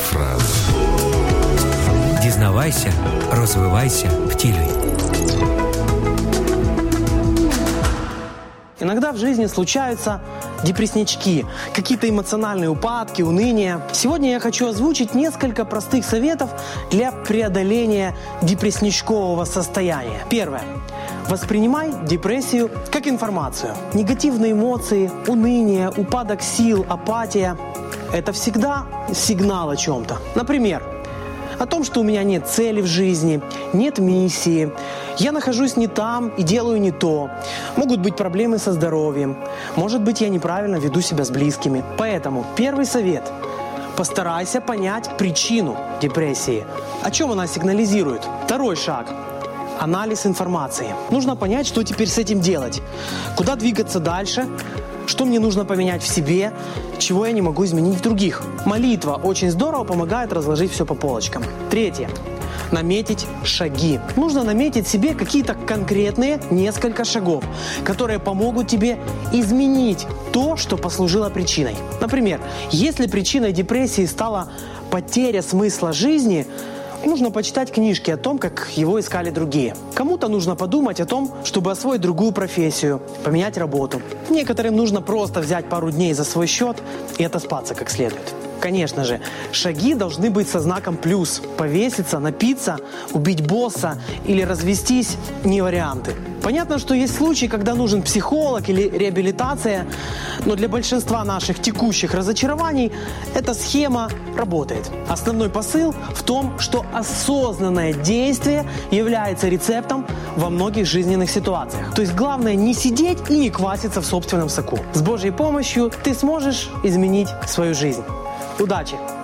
фраза. Дізнавайся, розвивайся, втілюй. Иногда в жизни случаются депресснячки, какие-то эмоциональные упадки, уныние. Сегодня я хочу озвучить несколько простых советов для преодоления депресснячкового состояния. Первое. Воспринимай депрессию как информацию. Негативные эмоции, уныние, упадок сил, апатия – это всегда сигнал о чем-то. Например, о том, что у меня нет цели в жизни, нет миссии, я нахожусь не там и делаю не то. Могут быть проблемы со здоровьем. Может быть, я неправильно веду себя с близкими. Поэтому первый совет – постарайся понять причину депрессии. О чем она сигнализирует? Второй шаг – анализ информации. Нужно понять, что теперь с этим делать. Куда двигаться дальше, что мне нужно поменять в себе, чего я не могу изменить в других. Молитва очень здорово помогает разложить все по полочкам. Третье наметить шаги. Нужно наметить себе какие-то конкретные несколько шагов, которые помогут тебе изменить то, что послужило причиной. Например, если причиной депрессии стала потеря смысла жизни, Нужно почитать книжки о том, как его искали другие. Кому-то нужно подумать о том, чтобы освоить другую профессию, поменять работу. Некоторым нужно просто взять пару дней за свой счет и отоспаться как следует. Конечно же, шаги должны быть со знаком плюс. Повеситься, напиться, убить босса или развестись – не варианты. Понятно, что есть случаи, когда нужен психолог или реабилитация, но для большинства наших текущих разочарований эта схема работает. Основной посыл в том, что осознанное действие является рецептом во многих жизненных ситуациях. То есть главное не сидеть и не кваситься в собственном соку. С Божьей помощью ты сможешь изменить свою жизнь. Удачи!